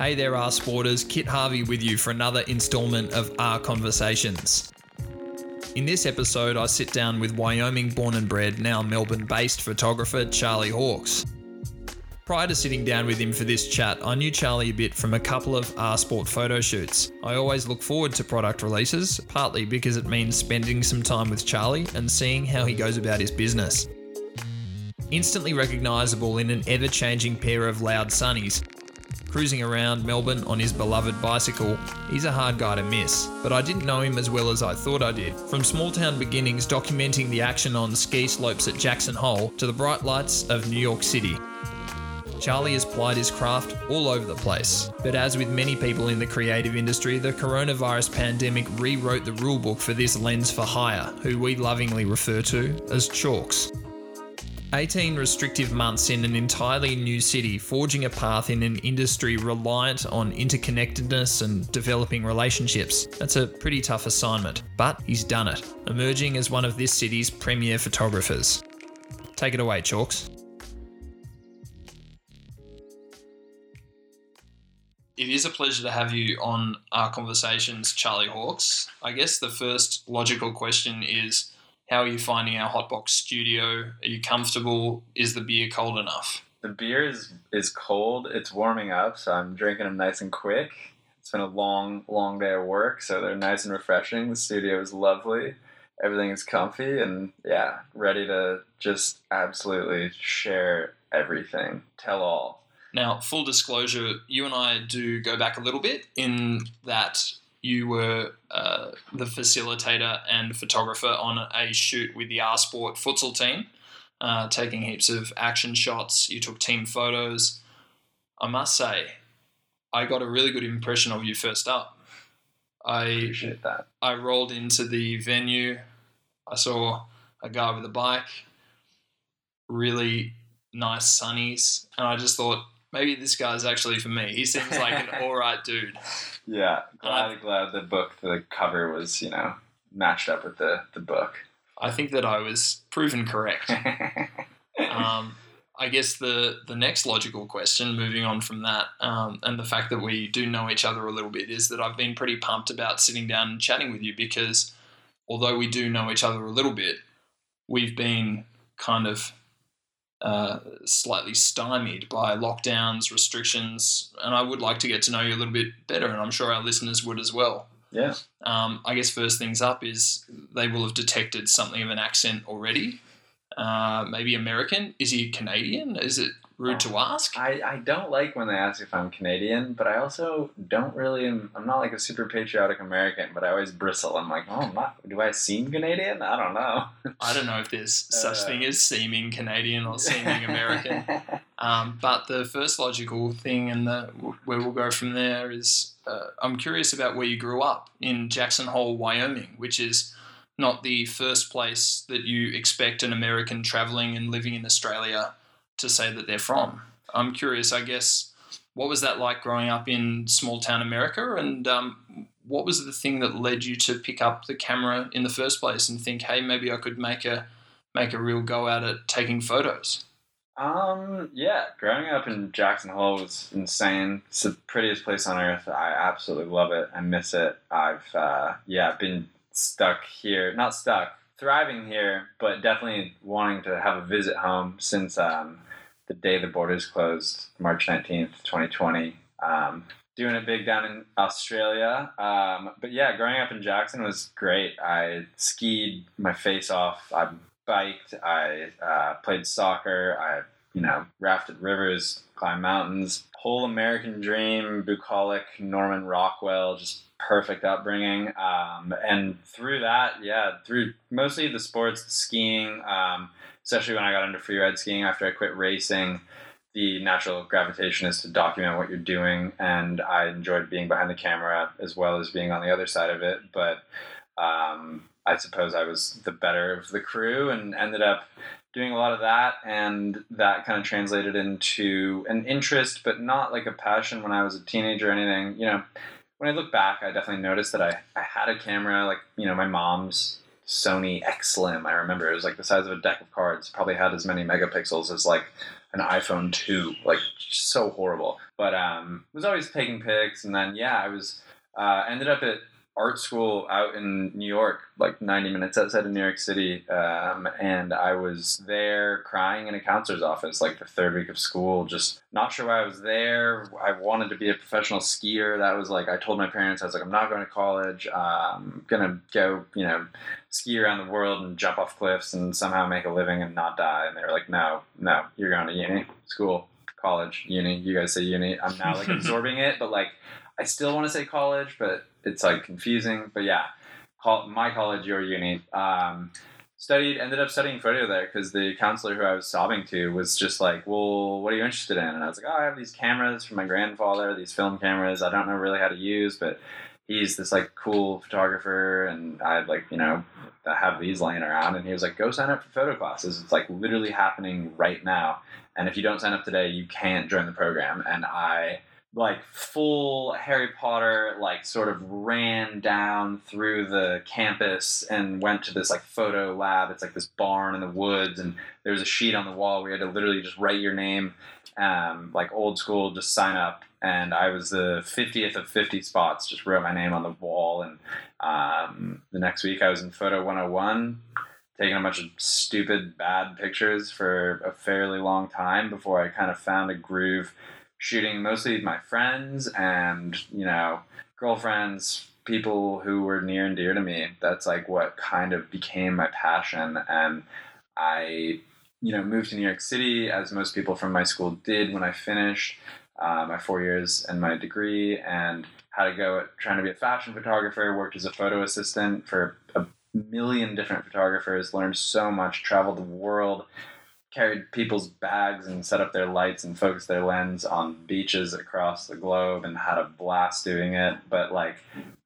Hey there, R Sporters. Kit Harvey with you for another installment of R Conversations. In this episode, I sit down with Wyoming born and bred, now Melbourne based photographer Charlie Hawks. Prior to sitting down with him for this chat, I knew Charlie a bit from a couple of R Sport photo shoots. I always look forward to product releases, partly because it means spending some time with Charlie and seeing how he goes about his business. Instantly recognisable in an ever changing pair of loud sunnies, cruising around Melbourne on his beloved bicycle, he's a hard guy to miss. But I didn't know him as well as I thought I did. From small town beginnings documenting the action on ski slopes at Jackson Hole to the bright lights of New York City. Charlie has plied his craft all over the place. But as with many people in the creative industry, the coronavirus pandemic rewrote the rulebook for this lens for hire, who we lovingly refer to as Chawks. 18 restrictive months in an entirely new city, forging a path in an industry reliant on interconnectedness and developing relationships. That's a pretty tough assignment, but he's done it, emerging as one of this city's premier photographers. Take it away, Chawks. It is a pleasure to have you on R Conversations, Charlie Hawks. I guess the first logical question is how are you finding our Hotbox studio? Are you comfortable? Is the beer cold enough? The beer is, is cold. It's warming up, so I'm drinking them nice and quick. It's been a long, long day of work, so they're nice and refreshing. The studio is lovely. Everything is comfy, and yeah, ready to just absolutely share everything. Tell all. Now, full disclosure, you and I do go back a little bit in that you were uh, the facilitator and photographer on a shoot with the R Sport futsal team, uh, taking heaps of action shots. You took team photos. I must say, I got a really good impression of you first up. I Appreciate that. I rolled into the venue. I saw a guy with a bike, really nice sunnies, and I just thought maybe this guy's actually for me. He seems like an all right dude. Yeah, glad glad the book, the cover was you know matched up with the the book. I think that I was proven correct. um, I guess the the next logical question, moving on from that, um, and the fact that we do know each other a little bit, is that I've been pretty pumped about sitting down and chatting with you because although we do know each other a little bit, we've been kind of uh, slightly stymied by lockdowns, restrictions, and I would like to get to know you a little bit better, and I'm sure our listeners would as well. Yeah. Um, I guess first things up is they will have detected something of an accent already. Uh, maybe American. Is he Canadian? Is it rude to ask? I, I don't like when they ask if I'm Canadian, but I also don't really. I'm not like a super patriotic American, but I always bristle. I'm like, oh, I'm not. Do I seem Canadian? I don't know. I don't know if there's such Uh, thing as seeming Canadian or seeming American. Um, but the first logical thing, and the where we'll go from there, is uh, I'm curious about where you grew up in Jackson Hole, Wyoming, which is not the first place that you expect an American traveling and living in Australia to say that they're from. I'm curious, I guess, what was that like growing up in small town America, and um, what was the thing that led you to pick up the camera in the first place and think, hey, maybe I could make a make a real go at it taking photos? Um, yeah, growing up in Jackson Hole was insane. It's the prettiest place on earth. I absolutely love it. I miss it. I've, uh, yeah, been stuck here. Not stuck, thriving here, but definitely wanting to have a visit home since um, the day the borders closed, March 19th, 2020. Um, doing it big down in Australia. Um, but yeah, growing up in Jackson was great. I skied my face off. I biked. I uh, played soccer. I, you know, rafted rivers, climbed mountains. Whole American dream, bucolic, Norman Rockwell, just perfect upbringing. Um, and through that, yeah, through mostly the sports, the skiing, um, especially when I got into freeride skiing after I quit racing the natural gravitation is to document what you're doing and i enjoyed being behind the camera as well as being on the other side of it but um, i suppose i was the better of the crew and ended up doing a lot of that and that kind of translated into an interest but not like a passion when i was a teenager or anything. You know when i look back i definitely noticed that i, I had a camera like you know my mom's sony x slim i remember it was like the size of a deck of cards probably had as many megapixels as like an iPhone two, like so horrible. But um, was always taking pics, and then yeah, I was uh, ended up at art school out in New York, like 90 minutes outside of New York City. Um, and I was there crying in a counselor's office like the third week of school, just not sure why I was there. I wanted to be a professional skier. That was like, I told my parents, I was like, I'm not going to college. I'm going to go, you know, ski around the world and jump off cliffs and somehow make a living and not die. And they were like, no, no, you're going to uni, school, college, uni. You guys say uni. I'm now like absorbing it, but like, I still want to say college, but it's like confusing. But yeah, my college, your uni. Um, studied, ended up studying photo there because the counselor who I was sobbing to was just like, "Well, what are you interested in?" And I was like, "Oh, I have these cameras from my grandfather, these film cameras. I don't know really how to use, but he's this like cool photographer, and I'd like you know I have these laying around." And he was like, "Go sign up for photo classes. It's like literally happening right now, and if you don't sign up today, you can't join the program." And I like full Harry Potter, like sort of ran down through the campus and went to this like photo lab. It's like this barn in the woods, and there was a sheet on the wall where you had to literally just write your name, um, like old school, just sign up. And I was the 50th of 50 spots, just wrote my name on the wall. And um, the next week I was in Photo 101, taking a bunch of stupid, bad pictures for a fairly long time before I kind of found a groove shooting mostly my friends and you know girlfriends people who were near and dear to me. That's like what kind of became my passion. And i you know moved to new york city as most people from my school did when i finished uh, my four years and my degree and had to go at trying to be a fashion photographer worked as a photo assistant for a million different photographers learned so much traveled the world carried people's bags and set up their lights and focused their lens on beaches across the globe and had a blast doing it. But like,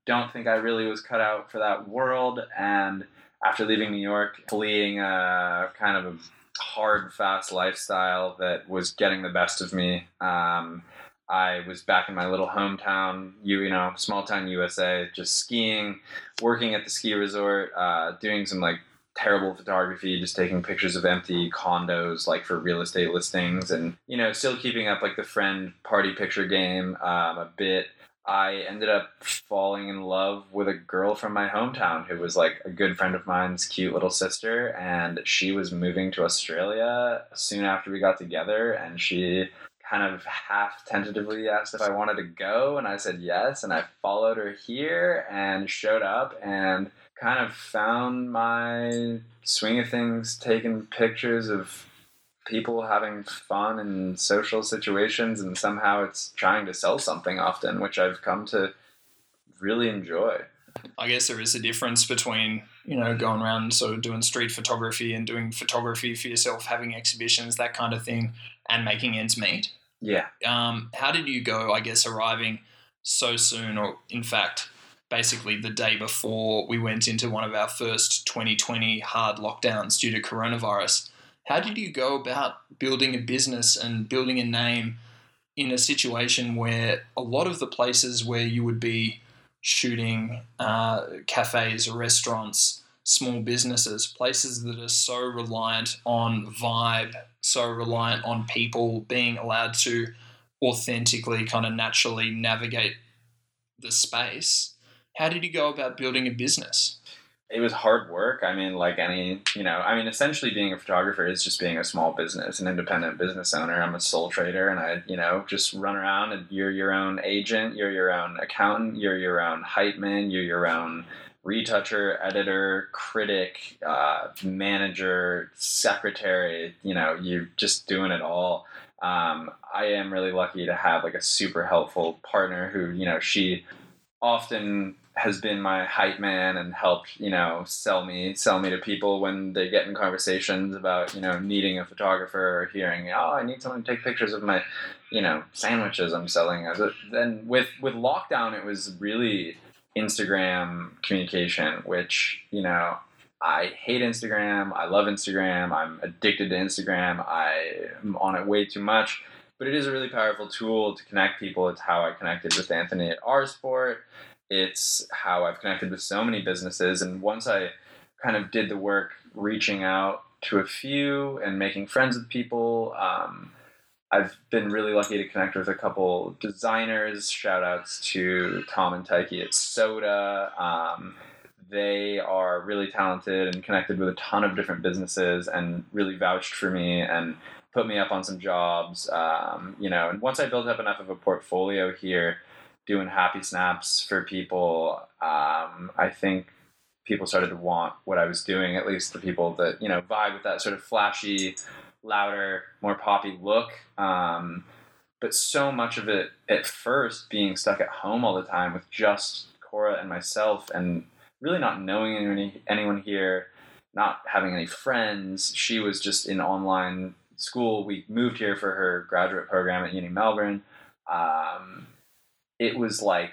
don't think I really was cut out for that world. And after leaving New York, fleeing a kind of a hard, fast lifestyle that was getting the best of me. Um, I was back in my little hometown, you you know, small town USA, just skiing, working at the ski resort, uh, doing some like terrible photography, just taking pictures of empty condos like for real estate listings, and you know, still keeping up like the friend party picture game um, a bit. I ended up falling in love with a girl from my hometown who was like a good friend of mine's cute little sister, and she was moving to Australia soon after we got together, and she kind of half tentatively asked if I wanted to go, and I said yes, and I followed her here and showed up and kind of found my swing of things taking pictures of people having fun in social situations and somehow it's trying to sell something often which i've come to really enjoy. I guess there is a difference between you know going around sort of doing street photography and doing photography for yourself having exhibitions that kind of thing and making ends meet. Yeah. Um, how did you go i guess arriving so soon or in fact basically the day before we went into one of our first 2020 hard lockdowns due to coronavirus. How did you go about building a business and building a name in a situation where a lot of the places where you would be shooting uh, cafes, restaurants, small businesses, places that are so reliant on vibe, so reliant on people being allowed to authentically kind of naturally navigate the space how did you go about building a business? It was hard work. I mean, like any, you know, I mean, essentially being a photographer is just being a small business, an independent business owner. I'm a sole trader and I, you know, just run around and you're your own agent, you're your own accountant, you're your own hype man, you're your own retoucher, editor, critic, uh, manager, secretary, you know, you're just doing it all. Um, I am really lucky to have like a super helpful partner who, you know, she often has been my hype man and helped you know sell me sell me to people when they get in conversations about you know needing a photographer or hearing oh I need someone to take pictures of my you know sandwiches I'm selling. Then with with lockdown it was really Instagram communication, which you know I hate Instagram. I love Instagram. I'm addicted to Instagram. I'm on it way too much but it is a really powerful tool to connect people. It's how I connected with Anthony at R Sport. It's how I've connected with so many businesses. And once I kind of did the work reaching out to a few and making friends with people. Um, I've been really lucky to connect with a couple designers. Shout outs to Tom and Tyke at Soda. Um, they are really talented and connected with a ton of different businesses and really vouched for me and put me up on some jobs. Um, you know, and once I built up enough of a portfolio here, doing happy snaps for people, um, I think people started to want what I was doing. At least the people that you know vibe with that sort of flashy, louder, more poppy look. Um, but so much of it at first being stuck at home all the time with just Cora and myself and really not knowing anyone, anyone here, not having any friends. She was just in online school. We moved here for her graduate program at Uni Melbourne. Um, it was like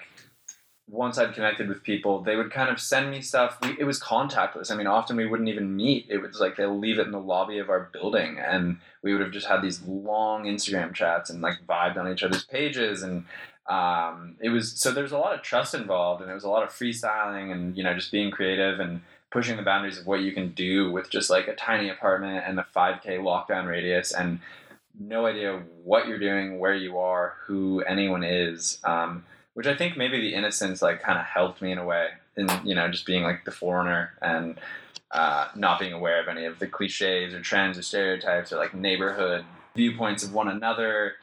once I'd connected with people, they would kind of send me stuff. We, it was contactless. I mean, often we wouldn't even meet. It was like they'll leave it in the lobby of our building, and we would have just had these long Instagram chats and like vibed on each other's pages. And um, it was so there's a lot of trust involved, and it was a lot of freestyling and you know just being creative and pushing the boundaries of what you can do with just like a tiny apartment and a 5k lockdown radius and no idea what you're doing, where you are, who anyone is. Um, which I think maybe the innocence like kind of helped me in a way, in you know just being like the foreigner and uh, not being aware of any of the cliches or trends or stereotypes or like neighborhood viewpoints of one another.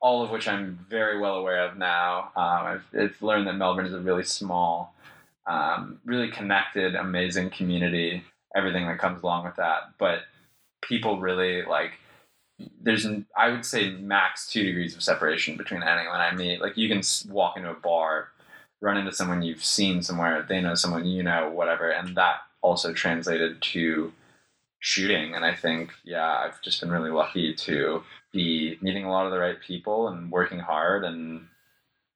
All of which I'm very well aware of now. Um, I've, I've, learned that Melbourne is a really small, um, really connected, amazing community. Everything that comes along with that, but people really like there's an I would say max two degrees of separation between anyone I meet. Like you can walk into a bar, run into someone you've seen somewhere, they know someone you know, whatever, and that also translated to shooting. And I think yeah, I've just been really lucky to be meeting a lot of the right people and working hard and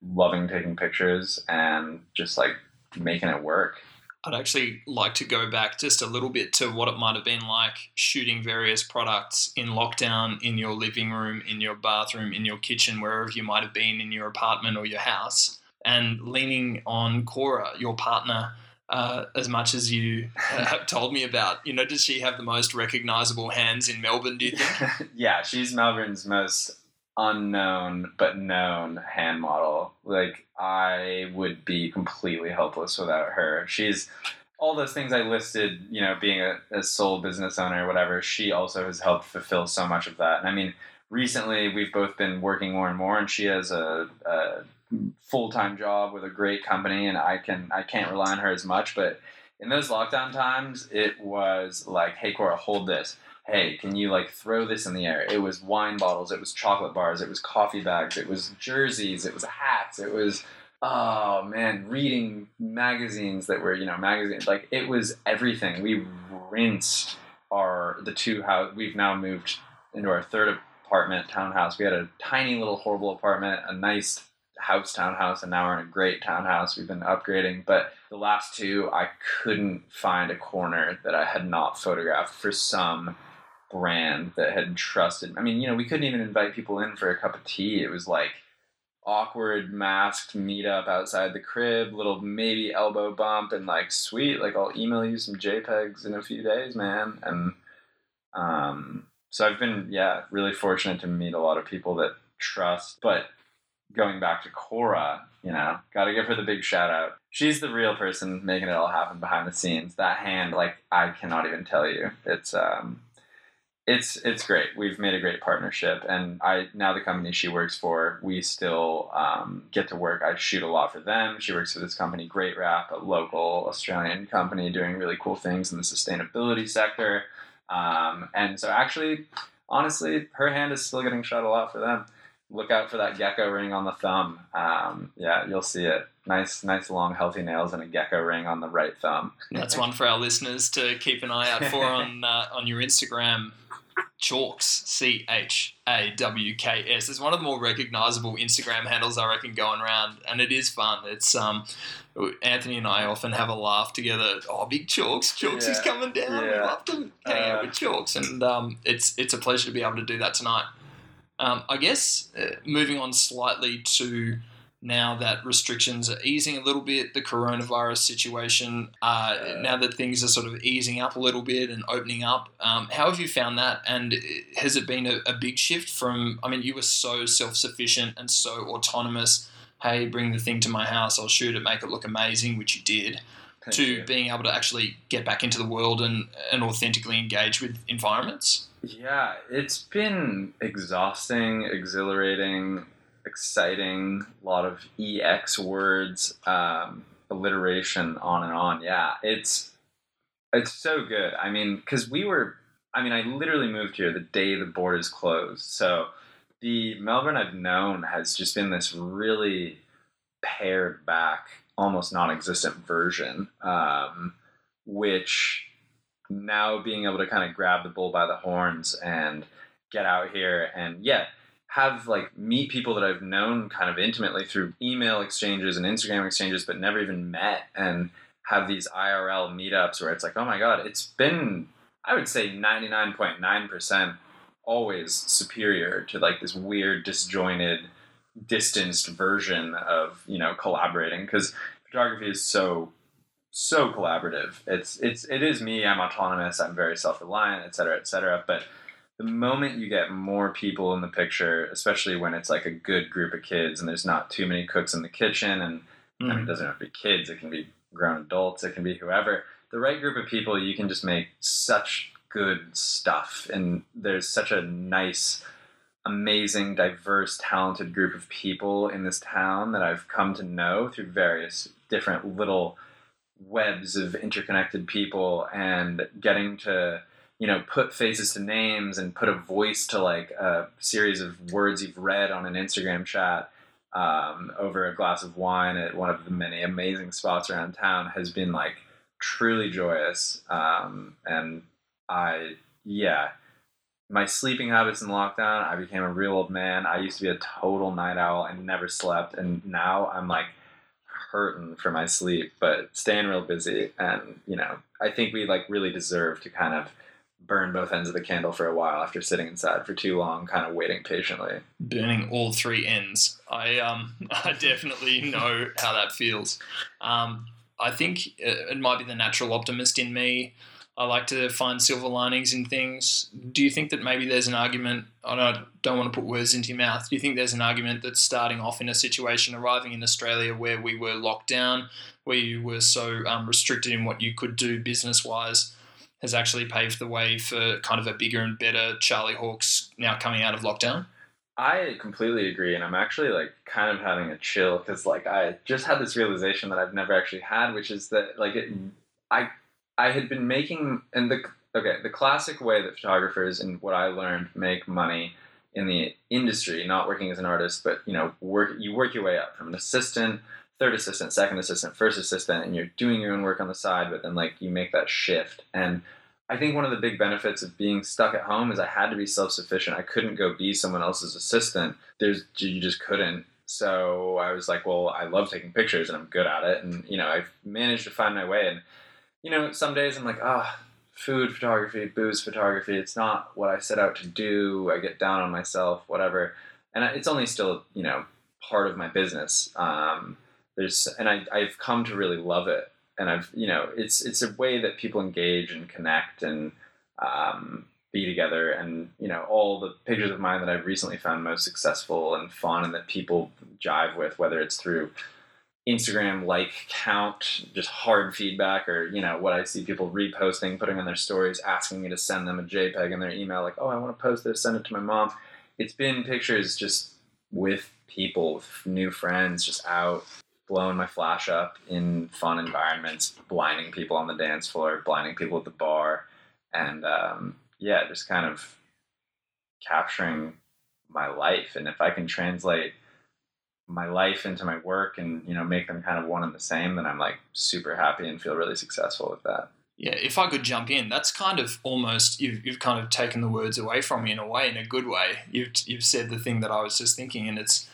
loving taking pictures and just like making it work. I'd actually like to go back just a little bit to what it might have been like shooting various products in lockdown in your living room, in your bathroom, in your kitchen, wherever you might have been in your apartment or your house, and leaning on Cora, your partner, uh, as much as you have told me about. You know, does she have the most recognizable hands in Melbourne, do you think? yeah, she's Melbourne's most unknown but known hand model. Like I would be completely helpless without her. She's all those things I listed, you know, being a, a sole business owner or whatever, she also has helped fulfill so much of that. And I mean, recently we've both been working more and more and she has a, a full-time job with a great company and I can I can't rely on her as much, but in those lockdown times, it was like, hey Cora, hold this hey, can you like throw this in the air? It was wine bottles, it was chocolate bars, it was coffee bags, it was jerseys, it was hats, it was oh man, reading magazines that were, you know, magazines like it was everything. We rinsed our the two house we've now moved into our third apartment townhouse. We had a tiny little horrible apartment, a nice house townhouse and now we're in a great townhouse we've been upgrading but the last two i couldn't find a corner that i had not photographed for some brand that had trusted. I mean, you know, we couldn't even invite people in for a cup of tea. It was like awkward masked meetup outside the crib, little maybe elbow bump, and like sweet, like I'll email you some JPEGs in a few days, man. And um, so I've been yeah really fortunate to meet a lot of people that trust. But going back to Cora, you know, got to give her the big shout out. She's the real person making it all happen behind the scenes. That hand, like I cannot even tell you. It's um it's it's great. We've made a great partnership, and I now the company she works for, we still um, get to work. I shoot a lot for them. She works for this company, Great Wrap, a local Australian company doing really cool things in the sustainability sector. Um, and so, actually, honestly, her hand is still getting shot a lot for them. Look out for that gecko ring on the thumb. Um, yeah, you'll see it. Nice, nice, long, healthy nails and a gecko ring on the right thumb. That's one for our listeners to keep an eye out for on uh, on your Instagram Chawks, C H A W K S. It's one of the more recognizable Instagram handles I reckon going around, and it is fun. It's um, Anthony and I often have a laugh together. Oh, big Chawks, Chawks yeah. is coming down. Yeah. We love to hang uh, out with Chawks, and um, it's it's a pleasure to be able to do that tonight. Um, I guess uh, moving on slightly to now that restrictions are easing a little bit, the coronavirus situation, uh, now that things are sort of easing up a little bit and opening up, um, how have you found that? And has it been a, a big shift from, I mean, you were so self sufficient and so autonomous. Hey, bring the thing to my house, I'll shoot it, make it look amazing, which you did, Thank to you. being able to actually get back into the world and, and authentically engage with environments? Yeah, it's been exhausting, exhilarating, exciting, a lot of EX words, um, alliteration, on and on. Yeah, it's it's so good. I mean, because we were, I mean, I literally moved here the day the borders closed. So the Melbourne I've known has just been this really pared back, almost non existent version, um, which now being able to kind of grab the bull by the horns and get out here and yeah have like meet people that I've known kind of intimately through email exchanges and Instagram exchanges but never even met and have these IRL meetups where it's like oh my god it's been I would say 99.9% always superior to like this weird disjointed distanced version of you know collaborating because photography is so so collaborative. It's it's it is me. I'm autonomous. I'm very self reliant, et cetera, et cetera. But the moment you get more people in the picture, especially when it's like a good group of kids and there's not too many cooks in the kitchen, and I mean, it mm-hmm. doesn't have to be kids. It can be grown adults. It can be whoever. The right group of people, you can just make such good stuff, and there's such a nice amazing, diverse, talented group of people in this town that I've come to know through various different little webs of interconnected people and getting to you know put faces to names and put a voice to like a series of words you've read on an instagram chat um, over a glass of wine at one of the many amazing spots around town has been like truly joyous. Um, and i yeah my sleeping habits in lockdown i became a real old man. I used to be a total night owl and never slept. And now i'm like hurting for my sleep, but staying real busy. And, you know, I think we like really deserve to kind of burn both ends of the candle for a while after sitting inside for too long, kind of waiting patiently. burning all three ends. I um I definitely know how that feels. Um, I think it might be the natural optimist in me. I like to find silver linings in things. Do you think that maybe there's an argument? I don't, don't want to put words into your mouth. Do you think there's an argument that starting off in a situation, arriving in Australia where we were locked down, where you were so um, restricted in what you could do business wise, has actually paved the way for kind of a bigger and better Charlie Hawks now coming out of lockdown? I completely agree, and I'm actually like kind of having a chill because like I just had this realization that I've never actually had, which is that like it, I I had been making and the okay the classic way that photographers and what I learned make money in the industry, not working as an artist, but you know work you work your way up from an assistant, third assistant, second assistant, first assistant, and you're doing your own work on the side, but then like you make that shift and. I think one of the big benefits of being stuck at home is I had to be self sufficient. I couldn't go be someone else's assistant. There's you just couldn't. So I was like, well, I love taking pictures and I'm good at it, and you know I've managed to find my way. And you know some days I'm like, ah, food photography, booze photography. It's not what I set out to do. I get down on myself, whatever. And it's only still you know part of my business. Um, there's and I I've come to really love it. And I've you know it's it's a way that people engage and connect and um, be together. And you know all the pictures of mine that I've recently found most successful and fun and that people jive with whether it's through Instagram like count just hard feedback or you know what I see people reposting putting on their stories asking me to send them a JPEG in their email like oh I want to post this send it to my mom. It's been pictures just with people with new friends just out blowing my flash up in fun environments, blinding people on the dance floor, blinding people at the bar, and um, yeah, just kind of capturing my life. And if I can translate my life into my work and you know make them kind of one and the same, then I'm like super happy and feel really successful with that. Yeah, if I could jump in, that's kind of almost you've, you've kind of taken the words away from me in a way, in a good way. You've you've said the thing that I was just thinking, and it's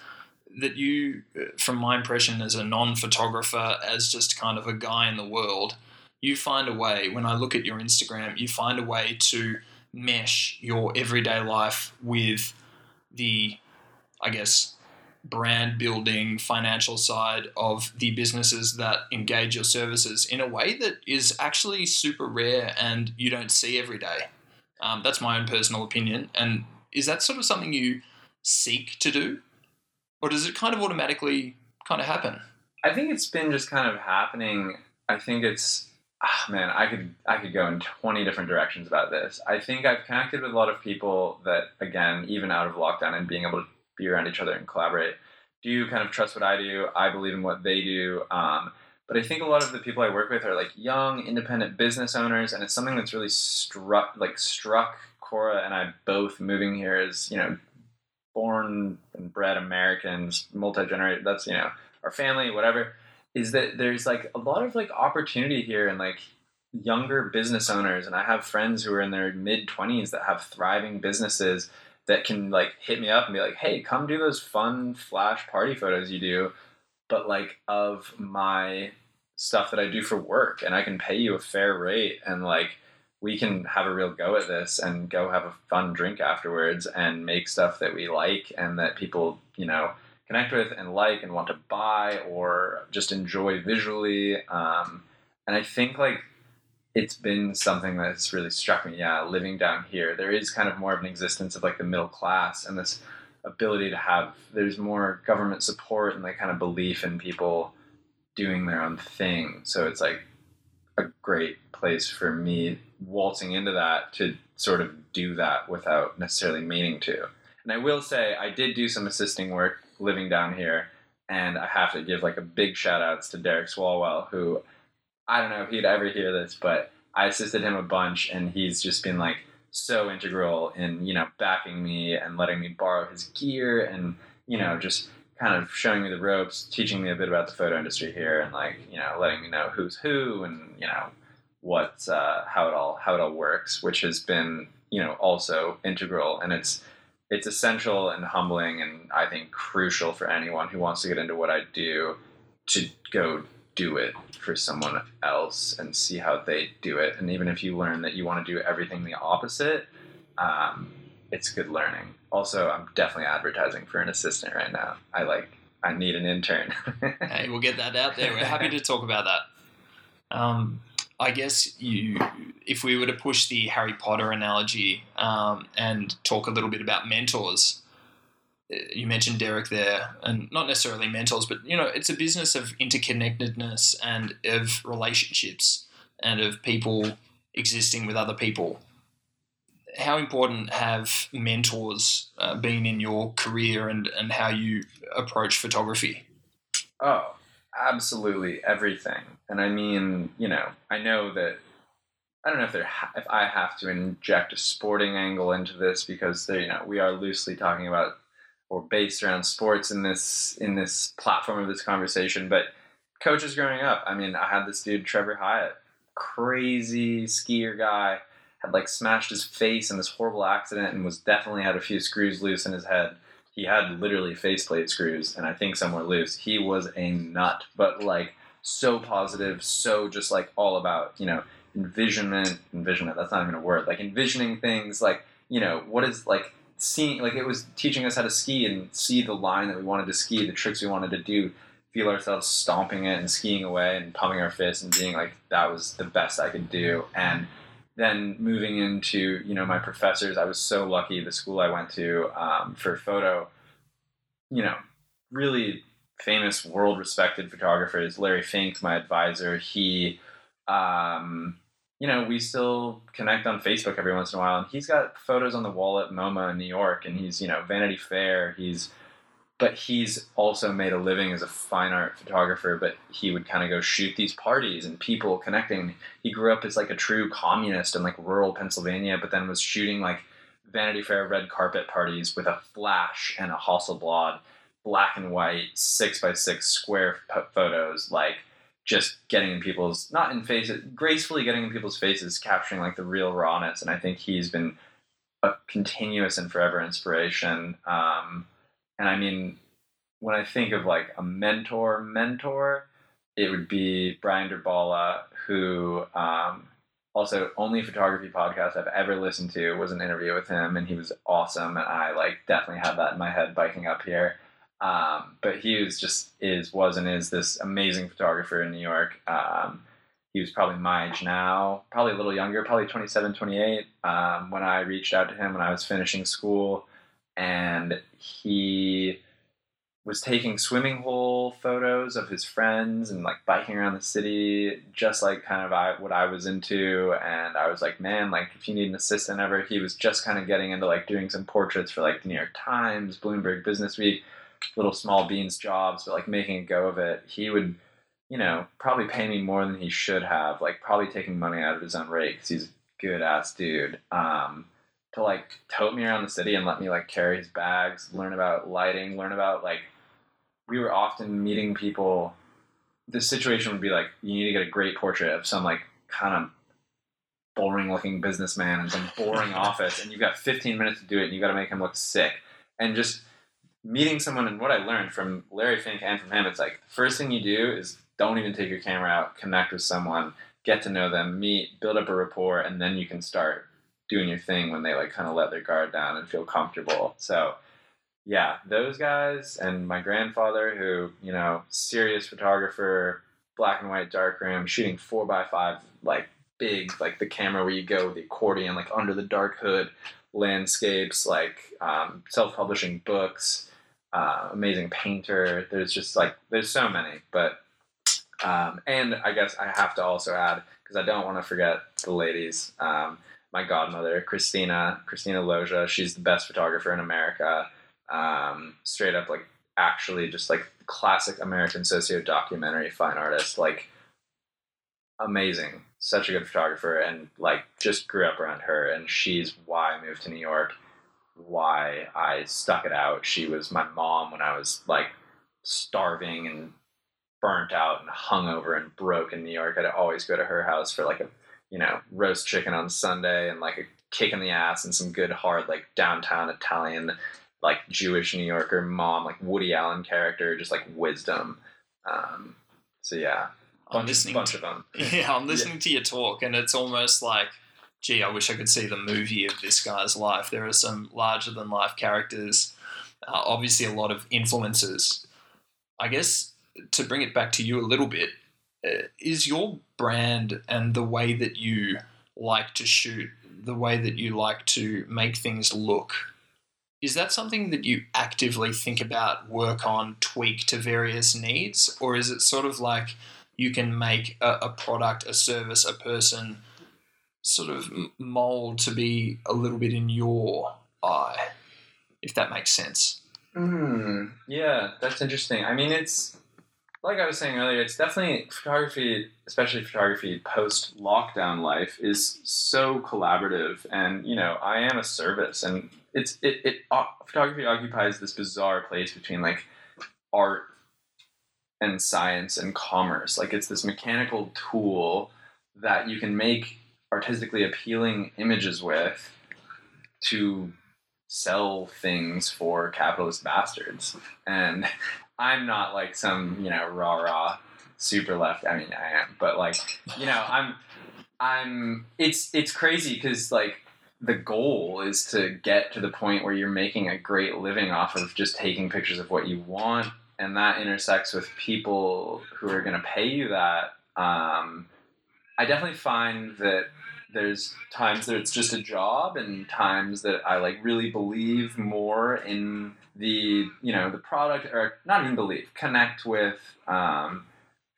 that you, uh, from my impression as a non-photographer, as just kind of a guy in the world, you find a way. When I look at your Instagram, you find a way to mesh your everyday life with the, I guess, brand building financial side of the businesses that engage your services in a way that is actually super rare and you don't see every day. Um, that's my own personal opinion. And is that sort of something you seek to do? Or does it kind of automatically kind of happen? I think it's been just kind of happening. I think it's ah, man, I could I could go in twenty different directions about this. I think I've connected with a lot of people that again, even out of lockdown and being able to be around each other and collaborate, do kind of trust what I do. I believe in what they do. Um, but I think a lot of the people I work with are like young, independent business owners, and it's something that's really struck like struck Cora and I both moving here as you know born and bred Americans, multi generated. That's you know our family, whatever. Is that there's like a lot of like opportunity here and like younger business owners, and I have friends who are in their mid twenties that have thriving businesses that can like hit me up and be like, "Hey, come do those fun flash party photos you do." But like of my stuff that I do for work, and I can pay you a fair rate, and like we can have a real go at this and go have a fun drink afterwards and make stuff that we like and that people, you know, connect with and like and want to buy or just enjoy visually. Um, and I think like it's been something that's really struck me. Yeah, living down here, there is kind of more of an existence of like the middle class and this ability to have. There's more government support and like kind of belief in people doing their own thing. So it's like a great place for me waltzing into that to sort of do that without necessarily meaning to. And I will say I did do some assisting work living down here, and I have to give like a big shout outs to Derek Swalwell, who I don't know if he'd ever hear this, but I assisted him a bunch, and he's just been like so integral in you know backing me and letting me borrow his gear and you know just kind of showing me the ropes, teaching me a bit about the photo industry here, and like you know letting me know who's who and you know what uh, how it all how it all works, which has been you know also integral and it's it's essential and humbling and I think crucial for anyone who wants to get into what I do to go do it for someone else and see how they do it. And even if you learn that you want to do everything the opposite, um, it's good learning. Also, I'm definitely advertising for an assistant right now. I like I need an intern. hey, we'll get that out there. We're happy to talk about that. Um, I guess you, if we were to push the Harry Potter analogy um, and talk a little bit about mentors, uh, you mentioned Derek there, and not necessarily mentors, but you know, it's a business of interconnectedness and of relationships and of people existing with other people. How important have mentors uh, been in your career and, and how you approach photography? Oh, absolutely everything. And I mean, you know, I know that I don't know if there if I have to inject a sporting angle into this because they, you know we are loosely talking about or based around sports in this in this platform of this conversation. But coaches growing up, I mean, I had this dude Trevor Hyatt, crazy skier guy, had like smashed his face in this horrible accident and was definitely had a few screws loose in his head he had literally faceplate screws and I think some were loose. He was a nut, but like so positive, so just like all about, you know, envisionment, envisionment, that's not even a word, like envisioning things, like, you know, what is like seeing, like it was teaching us how to ski and see the line that we wanted to ski, the tricks we wanted to do, feel ourselves stomping it and skiing away and pumping our fists and being like, that was the best I could do. And then moving into you know my professors i was so lucky the school i went to um, for photo you know really famous world respected photographers larry fink my advisor he um, you know we still connect on facebook every once in a while and he's got photos on the wall at moma in new york and he's you know vanity fair he's but he's also made a living as a fine art photographer but he would kind of go shoot these parties and people connecting. He grew up as like a true communist in like rural pennsylvania but then was shooting like vanity fair red carpet parties with a flash and a hasselblad black and white six by six square photos like just getting in people's not in faces gracefully getting in people's faces capturing like the real rawness and i think he's been a continuous and forever inspiration um, and I mean, when I think of like a mentor, mentor, it would be Bryan Derballa, who um, also only photography podcast I've ever listened to was an interview with him, and he was awesome. And I like definitely have that in my head biking up here. Um, but he was just is was and is this amazing photographer in New York. Um, he was probably my age now, probably a little younger, probably 27, 28, um, when I reached out to him when I was finishing school. And he was taking swimming hole photos of his friends and like biking around the city, just like kind of I, what I was into. And I was like, man, like if you need an assistant ever, he was just kind of getting into like doing some portraits for like the New York Times, Bloomberg Business Week, little small beans jobs, but like making a go of it. He would, you know, probably pay me more than he should have, like probably taking money out of his own rate because he's a good ass dude. Um, to like tote me around the city and let me like carry his bags, learn about lighting, learn about like we were often meeting people. The situation would be like you need to get a great portrait of some like kind of boring looking businessman in some boring office, and you've got 15 minutes to do it, and you got to make him look sick. And just meeting someone, and what I learned from Larry Fink and from him, it's like the first thing you do is don't even take your camera out, connect with someone, get to know them, meet, build up a rapport, and then you can start doing your thing when they like kind of let their guard down and feel comfortable. So yeah, those guys and my grandfather, who you know, serious photographer, black and white darkroom, shooting four by five, like big, like the camera where you go with the accordion, like under the dark hood, landscapes, like um, self-publishing books, uh, amazing painter. There's just like there's so many, but um, and I guess I have to also add because I don't want to forget the ladies. Um, my godmother, Christina, Christina Loja, she's the best photographer in America um, straight up like actually just like classic American socio documentary fine artist, like amazing, such a good photographer, and like just grew up around her, and she's why I moved to New York, why I stuck it out. She was my mom when I was like starving and burnt out and hungover and broke in New York. I'd always go to her house for like a you know roast chicken on Sunday and like a kick in the ass and some good hard like downtown Italian like Jewish New Yorker mom, like Woody Allen character, just like wisdom. Um, so yeah, I'm listening bunch to, of them. Yeah, I'm listening yeah. to your talk, and it's almost like, gee, I wish I could see the movie of this guy's life. There are some larger than life characters, uh, obviously a lot of influences. I guess to bring it back to you a little bit, is your brand and the way that you like to shoot, the way that you like to make things look is that something that you actively think about, work on, tweak to various needs? Or is it sort of like you can make a, a product, a service, a person sort of mold to be a little bit in your eye, if that makes sense? Mm, yeah, that's interesting. I mean, it's like I was saying earlier, it's definitely photography, especially photography post lockdown life, is so collaborative. And, you know, I am a service, and it's it, it uh, photography occupies this bizarre place between like art and science and commerce. Like it's this mechanical tool that you can make artistically appealing images with to sell things for capitalist bastards. And I'm not like some, you know, rah rah super left. I mean, I am, but like, you know, I'm, I'm, it's, it's crazy because like the goal is to get to the point where you're making a great living off of just taking pictures of what you want and that intersects with people who are going to pay you that um, i definitely find that there's times that it's just a job and times that i like really believe more in the you know the product or not even believe connect with um,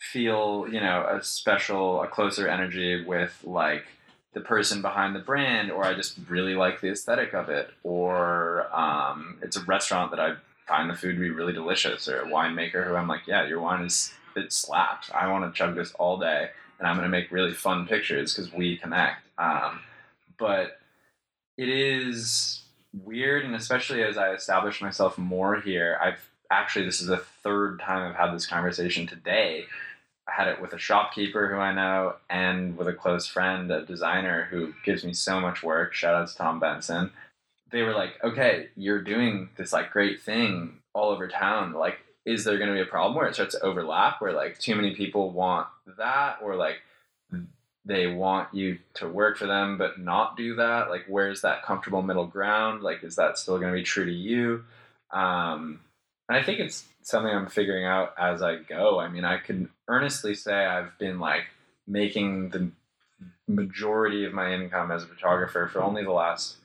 feel you know a special a closer energy with like the person behind the brand, or I just really like the aesthetic of it, or um, it's a restaurant that I find the food to be really delicious, or a winemaker who I'm like, yeah, your wine is it slaps. I want to chug this all day, and I'm going to make really fun pictures because we connect. Um, but it is weird, and especially as I establish myself more here, I've actually this is the third time I've had this conversation today I had it with a shopkeeper who I know and with a close friend, a designer who gives me so much work. Shout out to Tom Benson. They were like, okay, you're doing this like great thing all over town. Like, is there going to be a problem where it starts to overlap where like too many people want that or like they want you to work for them but not do that? Like, where's that comfortable middle ground? Like, is that still going to be true to you? Um, And I think it's something I'm figuring out as I go. I mean, I can earnestly say I've been like making the majority of my income as a photographer for only the last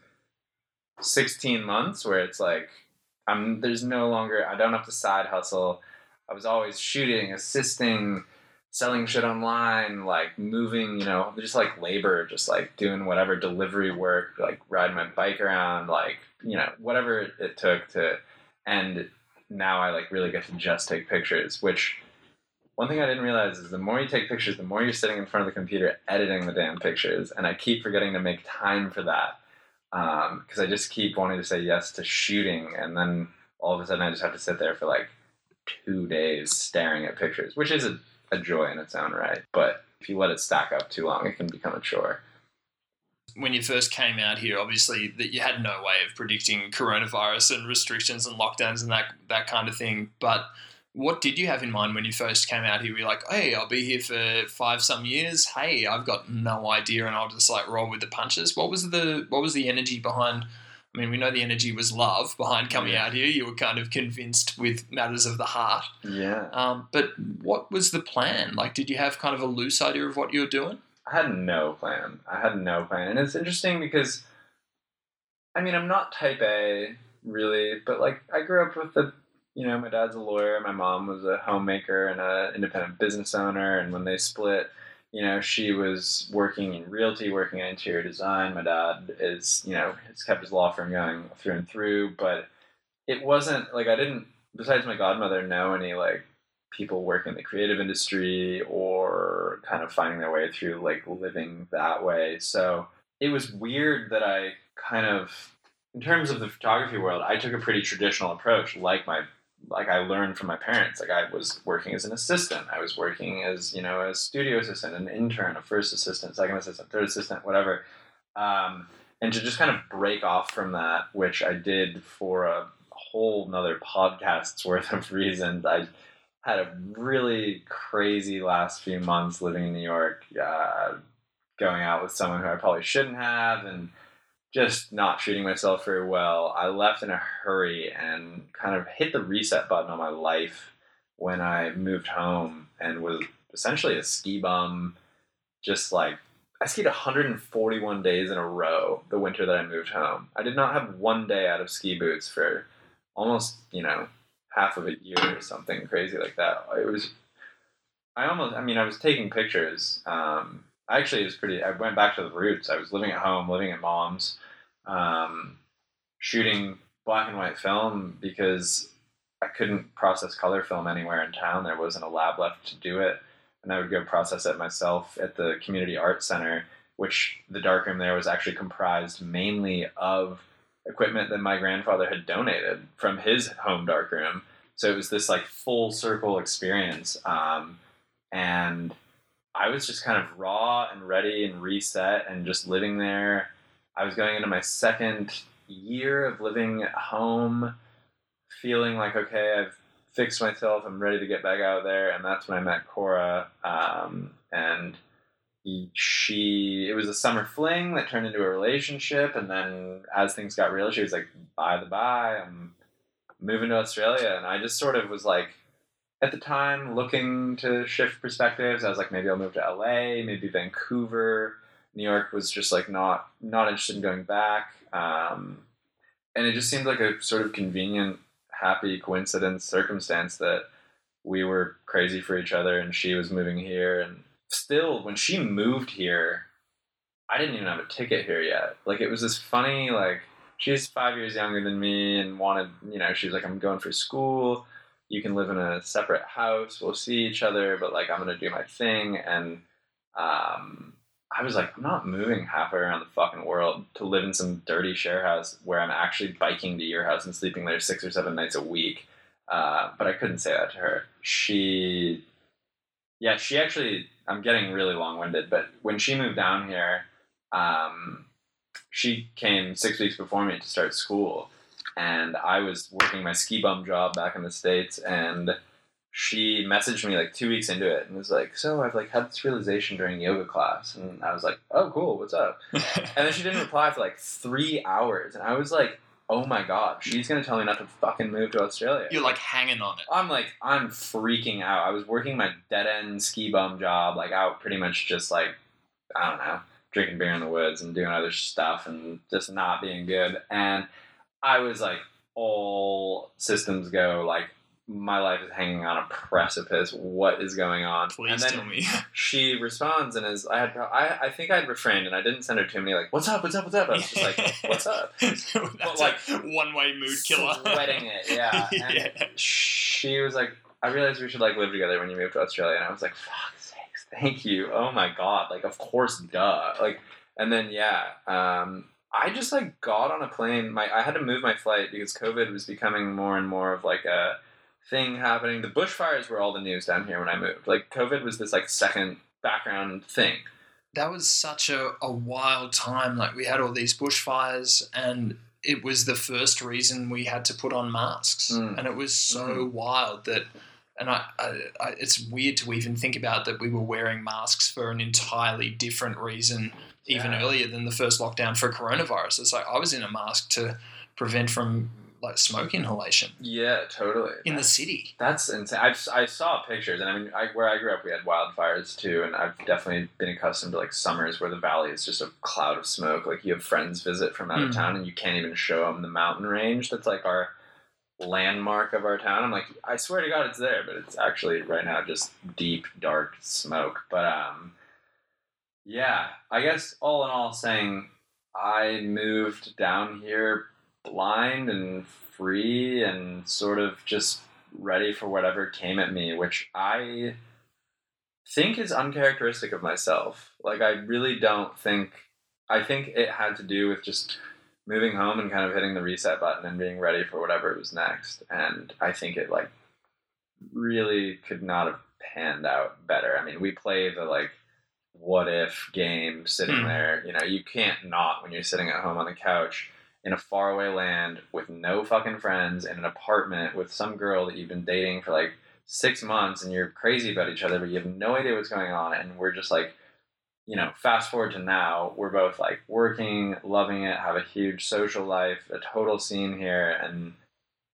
16 months where it's like I'm there's no longer I don't have to side hustle. I was always shooting, assisting, selling shit online, like moving, you know, just like labor, just like doing whatever delivery work, like riding my bike around, like, you know, whatever it took to and now I like really get to just take pictures, which one thing I didn't realize is the more you take pictures, the more you're sitting in front of the computer editing the damn pictures, and I keep forgetting to make time for that because um, I just keep wanting to say yes to shooting, and then all of a sudden I just have to sit there for like two days staring at pictures, which is a, a joy in its own right. But if you let it stack up too long, it can become a chore when you first came out here, obviously that you had no way of predicting coronavirus and restrictions and lockdowns and that that kind of thing. But what did you have in mind when you first came out here? Were you like, hey, I'll be here for five some years. Hey, I've got no idea, and I'll just like roll with the punches. What was the what was the energy behind? I mean, we know the energy was love behind coming yeah. out here. You were kind of convinced with matters of the heart. Yeah. Um, but what was the plan? Like, did you have kind of a loose idea of what you were doing? I had no plan. I had no plan, and it's interesting because, I mean, I'm not type A really, but like I grew up with the you know, my dad's a lawyer, my mom was a homemaker and an independent business owner. And when they split, you know, she was working in realty, working in interior design. My dad is, you know, has kept his law firm going through and through. But it wasn't like I didn't, besides my godmother, know any like people working in the creative industry or kind of finding their way through like living that way. So it was weird that I kind of in terms of the photography world, I took a pretty traditional approach, like my like I learned from my parents. Like I was working as an assistant. I was working as you know a studio assistant, an intern, a first assistant, second assistant, third assistant, whatever. Um, and to just kind of break off from that, which I did for a whole another podcast's worth of reasons. I had a really crazy last few months living in New York, uh, going out with someone who I probably shouldn't have, and just not treating myself very well. I left in a hurry and kind of hit the reset button on my life when I moved home and was essentially a ski bum. Just like I skied 141 days in a row the winter that I moved home. I did not have one day out of ski boots for almost, you know, half of a year or something crazy like that. It was, I almost, I mean, I was taking pictures. Um, actually, it was pretty, I went back to the roots. I was living at home, living at mom's um, shooting black and white film because I couldn't process color film anywhere in town. There wasn't a lab left to do it. And I would go process it myself at the Community art Center, which the darkroom there was actually comprised mainly of equipment that my grandfather had donated from his home darkroom. So it was this like full circle experience. Um, and I was just kind of raw and ready and reset and just living there I was going into my second year of living at home, feeling like, okay, I've fixed myself, I'm ready to get back out there. And that's when I met Cora. Um, and she, it was a summer fling that turned into a relationship. And then as things got real, she was like, by the by, I'm moving to Australia. And I just sort of was like, at the time, looking to shift perspectives. I was like, maybe I'll move to LA, maybe Vancouver New York was just like not not interested in going back, um, and it just seemed like a sort of convenient, happy coincidence circumstance that we were crazy for each other, and she was moving here, and still when she moved here, I didn't even have a ticket here yet. Like it was this funny like she's five years younger than me and wanted you know she's like I'm going for school. You can live in a separate house. We'll see each other, but like I'm gonna do my thing and. Um, I was like, I'm not moving halfway around the fucking world to live in some dirty share house where I'm actually biking to your house and sleeping there six or seven nights a week. Uh, but I couldn't say that to her. She, yeah, she actually, I'm getting really long winded, but when she moved down here, um, she came six weeks before me to start school. And I was working my ski bum job back in the States and she messaged me like two weeks into it and was like, "So I've like had this realization during yoga class," and I was like, "Oh, cool, what's up?" and then she didn't reply for like three hours, and I was like oh my god, she's gonna tell me not to fucking move to Australia. You're like hanging on it. I'm like, I'm freaking out. I was working my dead end ski bum job, like out pretty much just like, I don't know, drinking beer in the woods and doing other stuff and just not being good. And I was like, all systems go, like, my life is hanging on a precipice. What is going on? Please and then tell me. she responds and is I had I, I think I'd refrained and I didn't send her too many like what's up what's up what's up I was just like what's up That's like, one-way mood killer. sweating it yeah and yeah. she was like I realized we should like live together when you move to Australia and I was like fuck sakes thank you oh my god like of course duh like and then yeah um I just like got on a plane my I had to move my flight because COVID was becoming more and more of like a thing happening the bushfires were all the news down here when I moved like COVID was this like second background thing that was such a, a wild time. Like we had all these bushfires and it was the first reason we had to put on masks. Mm. And it was so wild that and I, I, I it's weird to even think about that we were wearing masks for an entirely different reason even Yeah. earlier than the first lockdown for coronavirus. It's like I was in a mask to prevent from like smoke inhalation yeah totally in the city. That's insane. I've, I saw pictures, and I mean, I, where I grew up, we had wildfires too, and I've definitely been accustomed to like summers where the valley is just a cloud of smoke. Like you have friends visit from out of Mhm. town, and you can't even show them the mountain range that's like our landmark of our town. I'm like, I swear to God, it's there, but it's actually right now just deep, dark smoke. But um, yeah, I guess all in all, saying I moved down here blind and free and sort of just ready for whatever came at me, which I think is uncharacteristic of myself. Like, I really don't think, I think it had to do with just moving home and kind of hitting the reset button and being ready for whatever was next. And I think it, like, really could not have panned out better. I mean, we play the, like, what if game sitting Hmm. there. You know, you can't not when you're sitting at home on the couch in a faraway land with no fucking friends in an apartment with some girl that you've been dating for like six months and you're crazy about each other, but you have no idea what's going on. And we're just like, you know, fast forward to now, we're both like working, loving it, have a huge social life, a total scene here. And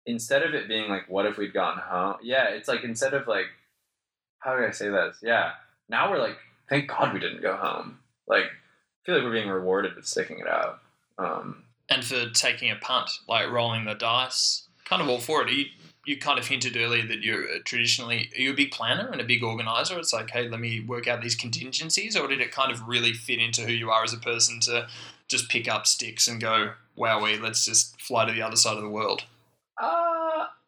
instead of it being like, what if we'd gotten home? Yeah, it's like, instead of like, how do I say this? Yeah, now we're like, thank God we didn't go home. Like, I feel like we're being rewarded with sticking it out. Um, and for taking a punt, like rolling the dice. Kind of all for it. You, you kind of hinted earlier that you're uh, traditionally are you a big planner and a big organizer. It's like, hey, let me work out these contingencies, or did it kind of really fit into who you are as a person to just pick up sticks and go, wowee, let's just fly to the other side of the world? Uh,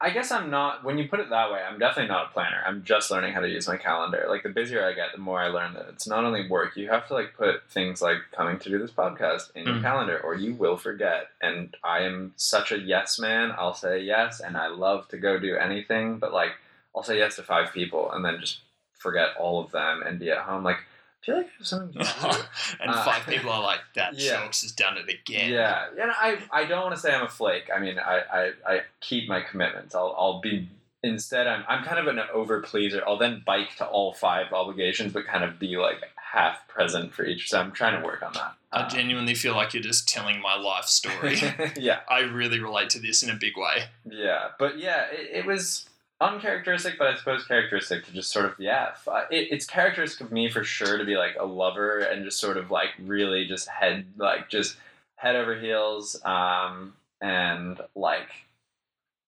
I guess I'm not. When you put it that way, I'm definitely not a planner. I'm just learning how to use my calendar. Like the busier I get, the more I learn that it's not only work. You have to like put things like coming to do this podcast in your Mm. calendar, or you will forget. And I am such a yes man. I'll say yes, and I love to go do anything. But like, I'll say yes to five people, and then just forget all of them and be at home. Like, I feel like I have something to do. and Uh, five people are like, that yeah. Chawks has done it again. Yeah, and I, I don't want to say I'm a flake. I mean, I, I, I keep my commitments. I'll, I'll be instead. I'm, I'm kind of an over pleaser. I'll then bike to all five obligations, but kind of be like half present for each. So I'm trying to work on that. I genuinely feel like you're just telling my life story. yeah, I really relate to this in a big way. yeah, but yeah, it, it was uncharacteristic, but I suppose characteristic to just sort of yeah. uh, It, it's characteristic of me for sure to be like a lover and just sort of like really just head like just head over heels um and like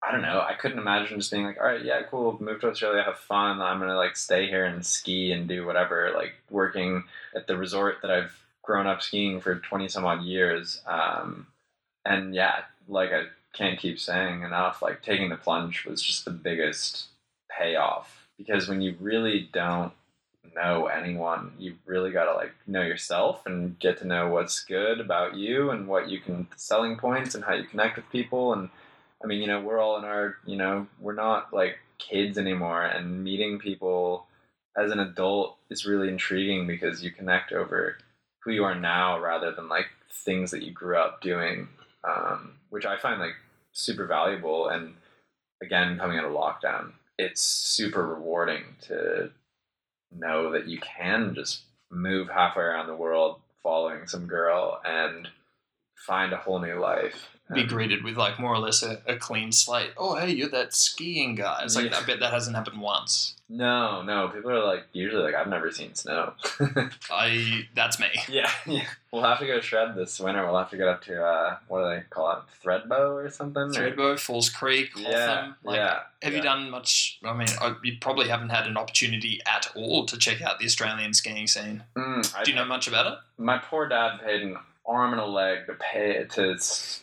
I don't know. I couldn't imagine just being like, all right, yeah, cool, move to Australia, have fun. I'm gonna like stay here and ski and do whatever. Like working at the resort that I've grown up skiing for twenty some odd years. Um, and yeah, like I can't keep saying enough. Like taking the plunge was just the biggest payoff because when you really don't know anyone, you really gotta like know yourself and get to know what's good about you and what you can selling points and how you connect with people and I mean, you know, we're all in our, you know, we're not like kids anymore, and meeting people as an adult is really intriguing because you connect over who you are now rather than like things that you grew up doing, um, which I find like super valuable. And again, coming out of lockdown, it's super rewarding to know that you can just move halfway around the world following some girl and find a whole new life. Be greeted with like more or less a, a clean slate. Oh, hey, you're that skiing guy. It's like Yeah. I bet that hasn't happened once. No, no. People are like usually like I've never seen snow. I that's me. yeah, yeah. We'll have to go shred this winter. We'll have to get up to uh, what do they call it, Thredbo or something? Or- Thredbo, Falls Creek, Yeah, Like, yeah. Have you done much? I mean, I, you probably haven't had an opportunity at all to check out the Australian skiing scene. Mm, I- Do you know much about it? my poor dad paid an arm and a leg to pay to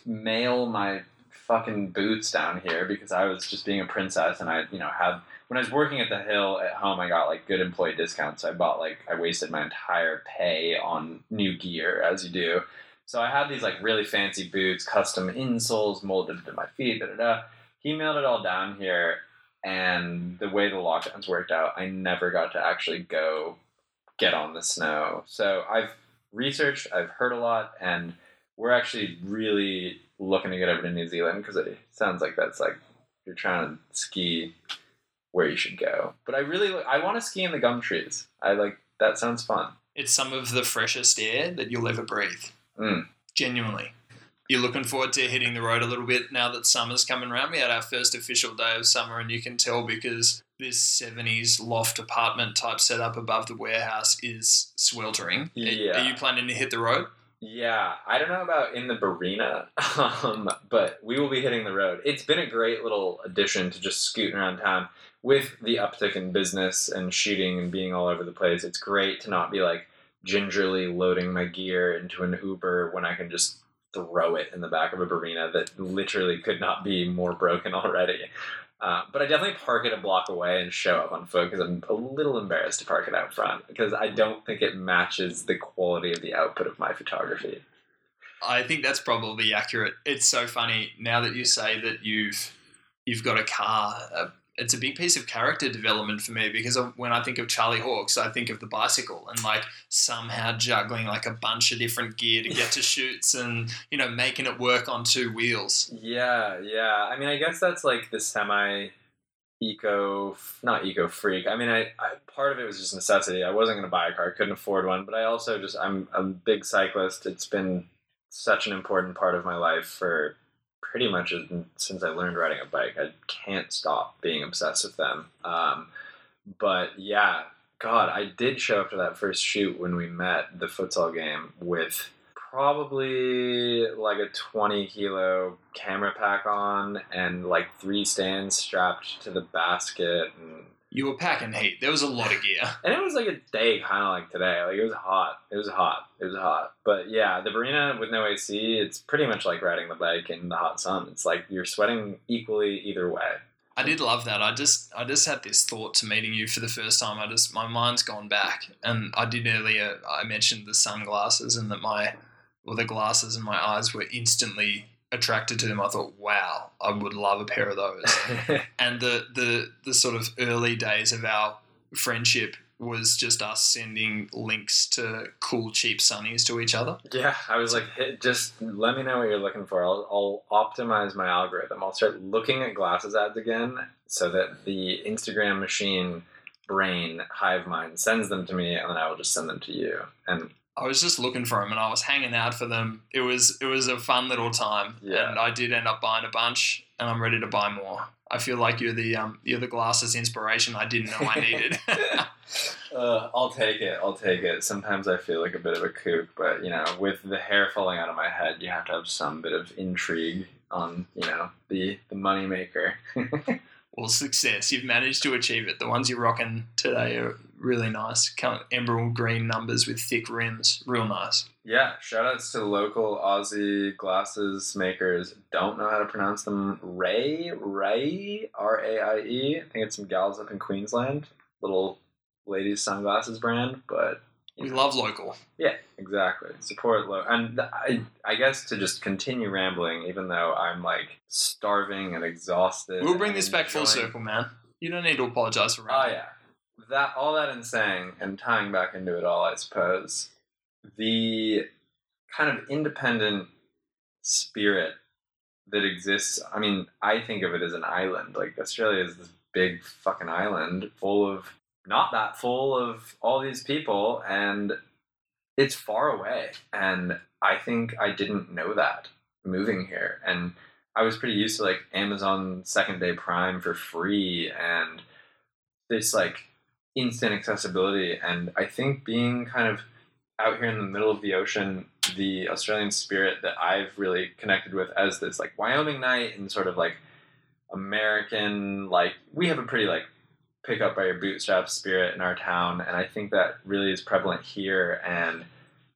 mail my fucking boots down here because I was just being a princess and I, you know, had when I was working at the hill at home, I got like good employee discounts. So I bought like I wasted my entire pay on new gear as you do. So I had these like really fancy boots, custom insoles molded to my feet. Da da da. He mailed it all down here, and the way the lockdowns worked out, I never got to actually go get on the snow. So I've researched, I've heard a lot, and we're actually really looking to get over to New Zealand because it sounds like that's like you're trying to ski where you should go. But I really I want to ski in the gum trees. I like that sounds fun. It's some of the freshest air that you'll ever breathe. Mm. Genuinely. You're looking forward to hitting the road a little bit now that summer's coming around. We had our first official day of summer, and you can tell because this 70s loft apartment type setup above the warehouse is sweltering. Are- Yeah. Are you planning to hit the road? Yeah, I don't know about in the Barina, um, but we will be hitting the road. It's been a great little addition to just scooting around town with the uptick in business and shooting and being all over the place. It's great to not be like gingerly loading my gear into an Uber when I can just throw it in the back of a Barina that literally could not be more broken already. Uh, but I definitely park it a block away and show up on foot because I'm a little embarrassed to park it out front because I don't think it matches the quality of the output of my photography. I think that's probably accurate. It's so funny now that you say that you've you've got a car. Uh, it's a big piece of character development for me because of, when I think of Charlie Hawks, I think of the bicycle and like somehow juggling like a bunch of different gear to get to shoots and you know making it work on two wheels. Yeah, yeah. I mean, I guess that's like the semi eco, not eco freak. I mean, I, I part of it was just necessity. I wasn't going to buy a car, I couldn't afford one, but I also just I'm a big cyclist. It's been such an important part of my life for pretty much since I learned riding a bike. I can't stop being obsessed with them. Um, but yeah, God, I did show up to that first shoot when we met the futsal game with probably like a 20 kilo camera pack on and like three stands strapped to the basket and You were packing heat. There was a lot of gear. and it was like a day kind of like today like it was hot it was hot it was hot but yeah the Barina with no AC it's pretty much like riding the bike in the hot sun it's like you're sweating equally either way I did love that. I just I just had this thought to meeting you for the first time. I just my mind's gone back, and I did earlier. I mentioned the sunglasses and that my well the glasses and my eyes were instantly attracted to them. I thought, wow, I would love a pair of those. and the the the sort of early days of our friendship was just us sending links to cool cheap sunnies to each other. Yeah, I was like, "Hey, just let me know what you're looking for. I'll, I'll optimize my algorithm. I'll start looking at glasses ads again so that the Instagram machine brain hive mind sends them to me and then I will just send them to you. And I was just looking for them and I was hanging out for them. It was it was a fun little time, Yeah. and I did end up buying a bunch, and I'm ready to buy more. I feel like you're the um, you're the glasses inspiration I didn't know I needed. uh, I'll take it. I'll take it. Sometimes I feel like a bit of a kook, but you know, with the hair falling out of my head, you have to have some bit of intrigue on, you know, the the money maker. well, success. You've managed to achieve it. The ones you're rocking today are really nice. Come emerald green numbers with thick rims, real nice. Yeah, shout outs to local Aussie glasses makers. Don't know how to pronounce them. Ray, Ray, R A I E. I think it's some gals up in Queensland. Little ladies sunglasses brand, but We know. love local. Yeah, exactly. Support local, and I, I guess to just continue rambling, even though I'm like starving and exhausted. We'll bring this back full circle, man. You don't need to apologize for Oh yeah, that all that in saying and tying back into it all, I suppose the kind of independent spirit that exists. I mean, I think of it as an island. Like Australia is this big fucking island full of not that full of all these people, and it's far away. And I think I didn't know that moving here. And I was pretty used to like Amazon second day Prime for free and this like instant accessibility. And I think being kind of out here in the middle of the ocean, the Australian spirit that I've really connected with as this like Wyoming night and sort of like American, like we have a pretty like pick up by your bootstraps spirit in our town. And I think that really is prevalent here. And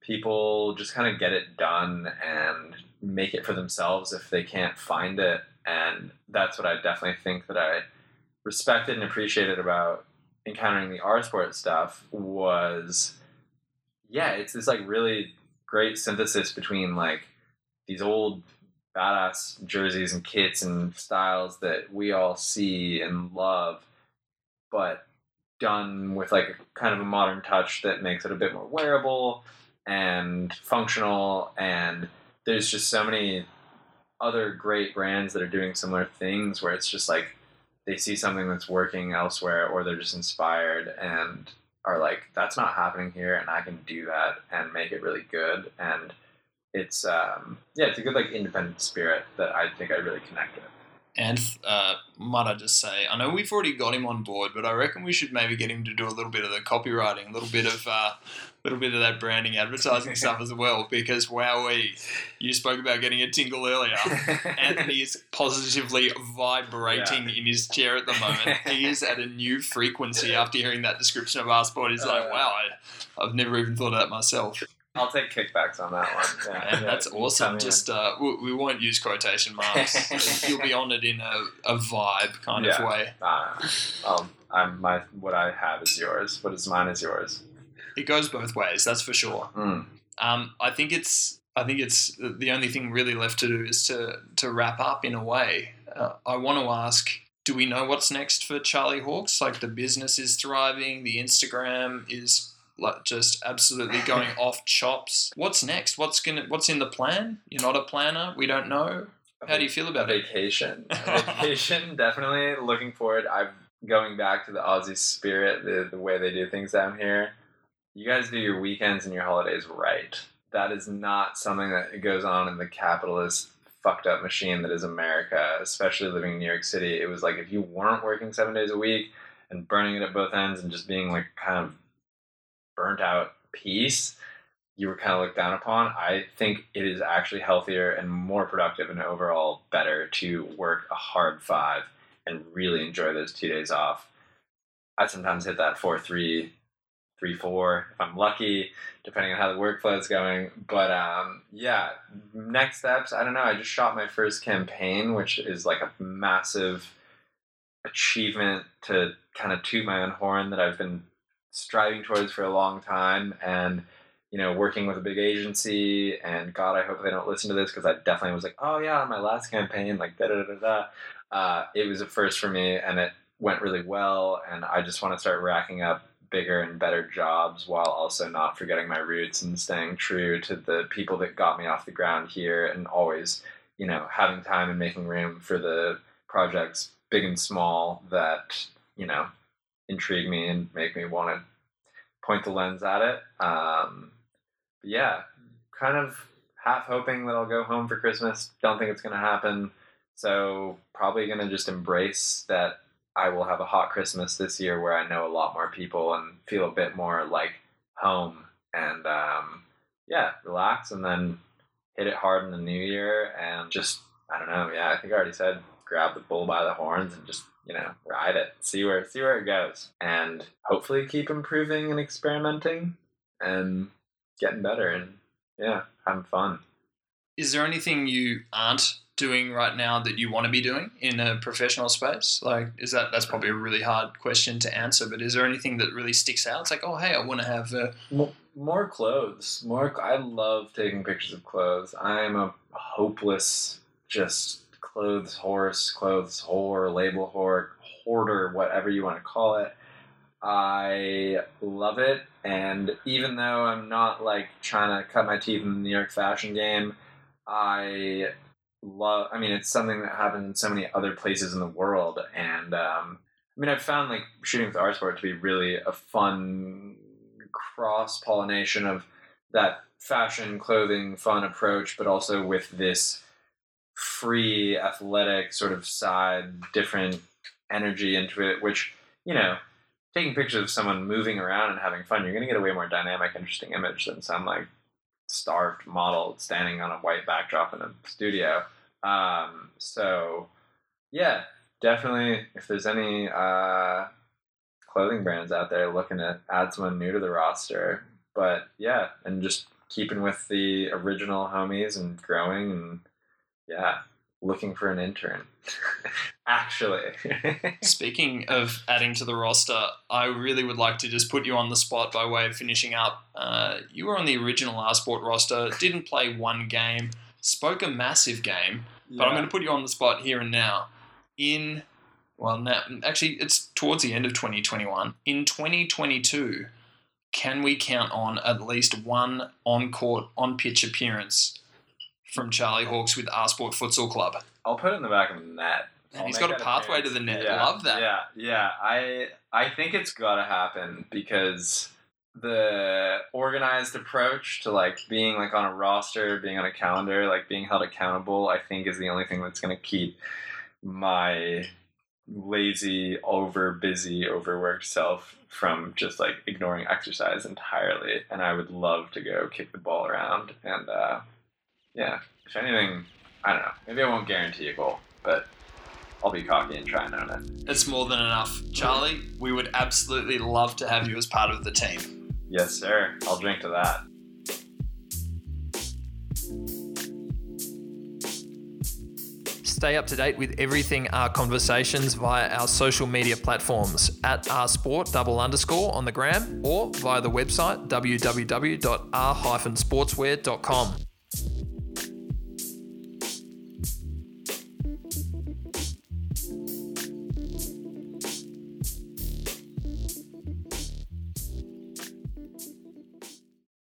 people just kind of get it done and make it for themselves if they can't find it. And that's what I definitely think that I respected and appreciated about encountering the R sport stuff was yeah, it's this like really great synthesis between like these old badass jerseys and kits and styles that we all see and love, but done with like kind of a modern touch that makes it a bit more wearable and functional and there's just so many other great brands that are doing similar things where it's just like they see something that's working elsewhere or they're just inspired and are like that's not happening here and i can do that and make it really good. And it's um yeah it's a good like independent spirit that i think i really connect with. And uh, might I just say, I know we've already got him on board, but I reckon we should maybe get him to do a little bit of the copywriting, a little bit of, uh, little bit of that branding, advertising stuff as well. Because wow, you spoke about getting a tingle earlier. Anthony is positively vibrating yeah. in his chair at the moment. He is at a new frequency after hearing that description of R Sport. He's like, uh, wow, I, I've never even thought of that myself. I'll take kickbacks on that one. Yeah, yeah that's awesome. Just uh, we, we, won't use quotation marks. You'll be on it in a, a vibe kind of way. Uh, um, I'm my what I have is yours. What is mine is yours. It goes both ways. That's for sure. Mm. Um, I think it's I think it's the only thing really left to do is to to wrap up in a way. Uh, I want to ask do we know what's next for Charlie Hawks? Like the business is thriving, the Instagram is like just absolutely going off chops. What's next? What's gonna what's in the plan? You're not a planner. We don't know. How do you feel about a vacation? it? vacation, definitely. Looking forward. I'm going back to the Aussie spirit, the, the way they do things down here. You guys do your weekends and your holidays right. That is not something that goes on in the capitalist fucked up machine that is America, especially living in New York City. It was like if you weren't working seven days a week and burning it at both ends and just being like kind of burnt out piece you were kind of looked down upon. I think it is actually healthier and more productive and overall better to work a hard five and really enjoy those two days off. I sometimes hit that four three, three four if I'm lucky, depending on how the workflow is going. But um, yeah, next steps. I don't know. I just shot my first campaign, which is like a massive achievement to kind of toot my own horn that I've been striving towards for a long time and you know working with a big agency and god i hope they don't listen to this because i definitely was like oh yeah my last campaign like da da da da uh, it was a first for me and it went really well and i just want to start racking up bigger and better jobs while also not forgetting my roots and staying true to the people that got me off the ground here and always you know having time and making room for the projects big and small that you know intrigue me and make me want to point the lens at it. Um, yeah, kind of half hoping that I'll go home for Christmas. Don't think it's going to happen. So probably going to just embrace that I will have a hot Christmas this year where I know a lot more people and feel a bit more like home. And um, yeah, relax and then hit it hard in the new year and just, I don't know. Yeah, I think I already said grab the bull by the horns and just you know, ride it, see where see where it goes, and hopefully keep improving and experimenting and getting better and yeah, having fun. Is there anything you aren't doing right now that you want to be doing in a professional space? Like, is that that's probably a really hard question to answer, but is there anything that really sticks out? It's like, oh, hey, I want to have a... more, more clothes. More. I love taking pictures of clothes. I'm a hopeless, just clothes horse, clothes whore, label whore, hoarder, whatever you want to call it. I love it, and even though I'm not like trying to cut my teeth in the New York fashion game, I love. I mean, it's something that happens in so many other places in the world, and um, I mean, I've found like shooting with R Sport to be really a fun cross pollination of that fashion, clothing, fun approach, but also with this free, athletic sort of side, different energy into it, which, you know, taking pictures of someone moving around and having fun, you're going to get a way more dynamic, interesting image than some like starved model standing on a white backdrop in a studio. Um, so, yeah, definitely. If there's any uh, clothing brands out there looking to add someone new to the roster, but yeah, and just keeping with the original homies and growing and yeah, looking for an intern. Actually. Speaking of adding to the roster, I really would like to just put you on the spot by way of finishing up. Uh, you were on the original R Sport roster, didn't play one game, spoke a massive game, but I'm going to put you on the spot here and now. In, well, now, actually, it's towards the end of 2021. In 2022, can we count on at least one on court, on pitch appearance from Charlie Hawks with R Sport Futsal Club? I'll put it in the back of the net. And he's got a pathway appearance. to the net. Yeah, Love that. Yeah, yeah. I I think it's got to happen because the organized approach to like being like on a roster, being on a calendar, like being held accountable, I think is the only thing that's going to keep my lazy, over busy, overworked self from just like ignoring exercise entirely. And I would love to go kick the ball around. And uh, yeah, if anything, I don't know. Maybe I won't guarantee a goal, but I'll be cocky and try and own it. It's more than enough. Charlie, we would absolutely love to have you as part of the team. Yes, sir. I'll drink to that. Stay up to date with everything R Conversations via our social media platforms at R Sport double underscore on the gram or via the website www.r-sportswear.com.